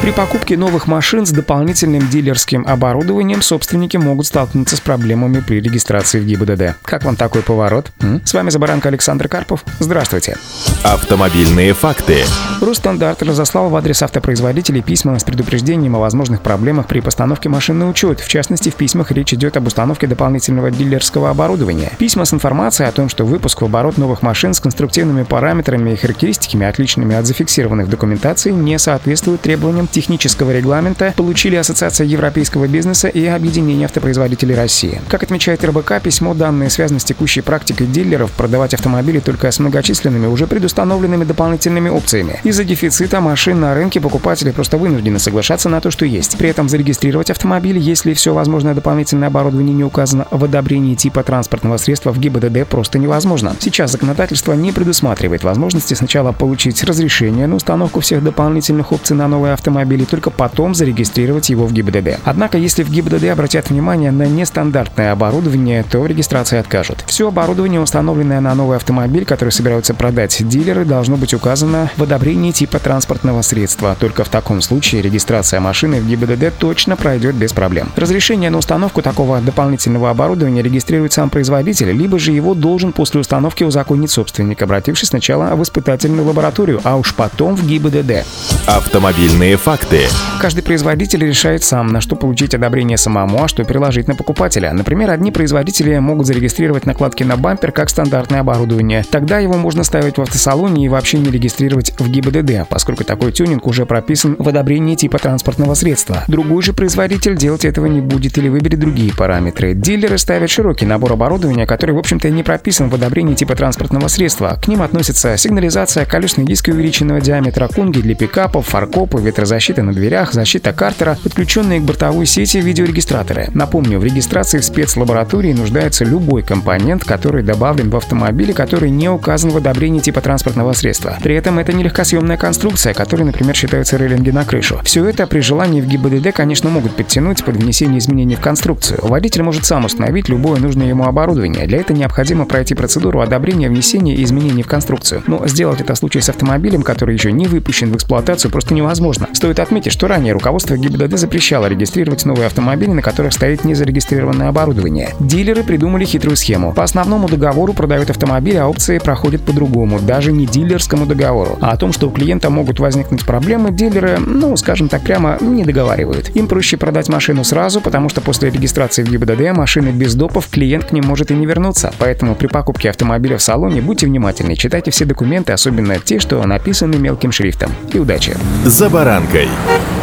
При покупке новых машин с дополнительным дилерским оборудованием собственники могут столкнуться с проблемами при регистрации в ГИБДД. Как вам такой поворот? М? С вами Забаранка Александр Карпов. Здравствуйте. Автомобильные факты. Русстандарт разослал в адрес автопроизводителей письма с предупреждением о возможных проблемах при постановке машин на учет. В частности, в письмах речь идет об установке дополнительного дилерского оборудования. Письма с информацией о том, что выпуск в оборот новых машин с конструктивными параметрами и характеристиками, отличными от зафиксированных в документации, не соответствуют требованиям технического регламента получили Ассоциация европейского бизнеса и Объединение автопроизводителей России. Как отмечает РБК, письмо, данные связаны с текущей практикой дилеров продавать автомобили только с многочисленными уже предустановленными дополнительными опциями. Из-за дефицита машин на рынке покупатели просто вынуждены соглашаться на то, что есть. При этом зарегистрировать автомобиль, если все возможное дополнительное оборудование не указано в одобрении типа транспортного средства в ГИБДД просто невозможно. Сейчас законодательство не предусматривает возможности сначала получить разрешение на установку всех дополнительных опций на новый автомобиль, автомобиль и только потом зарегистрировать его в ГИБДД. Однако, если в ГИБДД обратят внимание на нестандартное оборудование, то в регистрации откажут. Все оборудование, установленное на новый автомобиль, который собираются продать дилеры, должно быть указано в одобрении типа транспортного средства. Только в таком случае регистрация машины в ГИБДД точно пройдет без проблем. Разрешение на установку такого дополнительного оборудования регистрирует сам производитель, либо же его должен после установки узаконить собственник, обратившись сначала в испытательную лабораторию, а уж потом в ГИБДД. Автомобильные факты. Каждый производитель решает сам, на что получить одобрение самому, а что переложить на покупателя. Например, одни производители могут зарегистрировать накладки на бампер как стандартное оборудование. Тогда его можно ставить в автосалоне и вообще не регистрировать в ГИБДД, поскольку такой тюнинг уже прописан в одобрении типа транспортного средства. Другой же производитель делать этого не будет или выберет другие параметры. Дилеры ставят широкий набор оборудования, который, в общем-то, не прописан в одобрении типа транспортного средства. К ним относятся сигнализация, колесные диски увеличенного диаметра, кунги для пикапов, фаркопы, ветрозащиты, защита на дверях, защита картера, подключенные к бортовой сети видеорегистраторы. Напомню, в регистрации в спецлаборатории нуждается любой компонент, который добавлен в автомобиле, который не указан в одобрении типа транспортного средства. При этом это не легкосъемная конструкция, которой, например, считаются рейлинги на крышу. Все это при желании в ГИБДД, конечно, могут подтянуть под внесение изменений в конструкцию. Водитель может сам установить любое нужное ему оборудование. Для этого необходимо пройти процедуру одобрения внесения изменений в конструкцию. Но сделать это в случае с автомобилем, который еще не выпущен в эксплуатацию, просто невозможно. Стоит отметить, что ранее руководство ГИБДД запрещало регистрировать новые автомобили, на которых стоит незарегистрированное оборудование. Дилеры придумали хитрую схему. По основному договору продают автомобили, а опции проходят по-другому, даже не дилерскому договору. А о том, что у клиента могут возникнуть проблемы, дилеры, ну, скажем так прямо, не договаривают. Им проще продать машину сразу, потому что после регистрации в ГИБДД машины без допов клиент к ним может и не вернуться. Поэтому при покупке автомобиля в салоне будьте внимательны, читайте все документы, особенно те, что написаны мелким шрифтом. И удачи! «За баранкой». Мельницкой.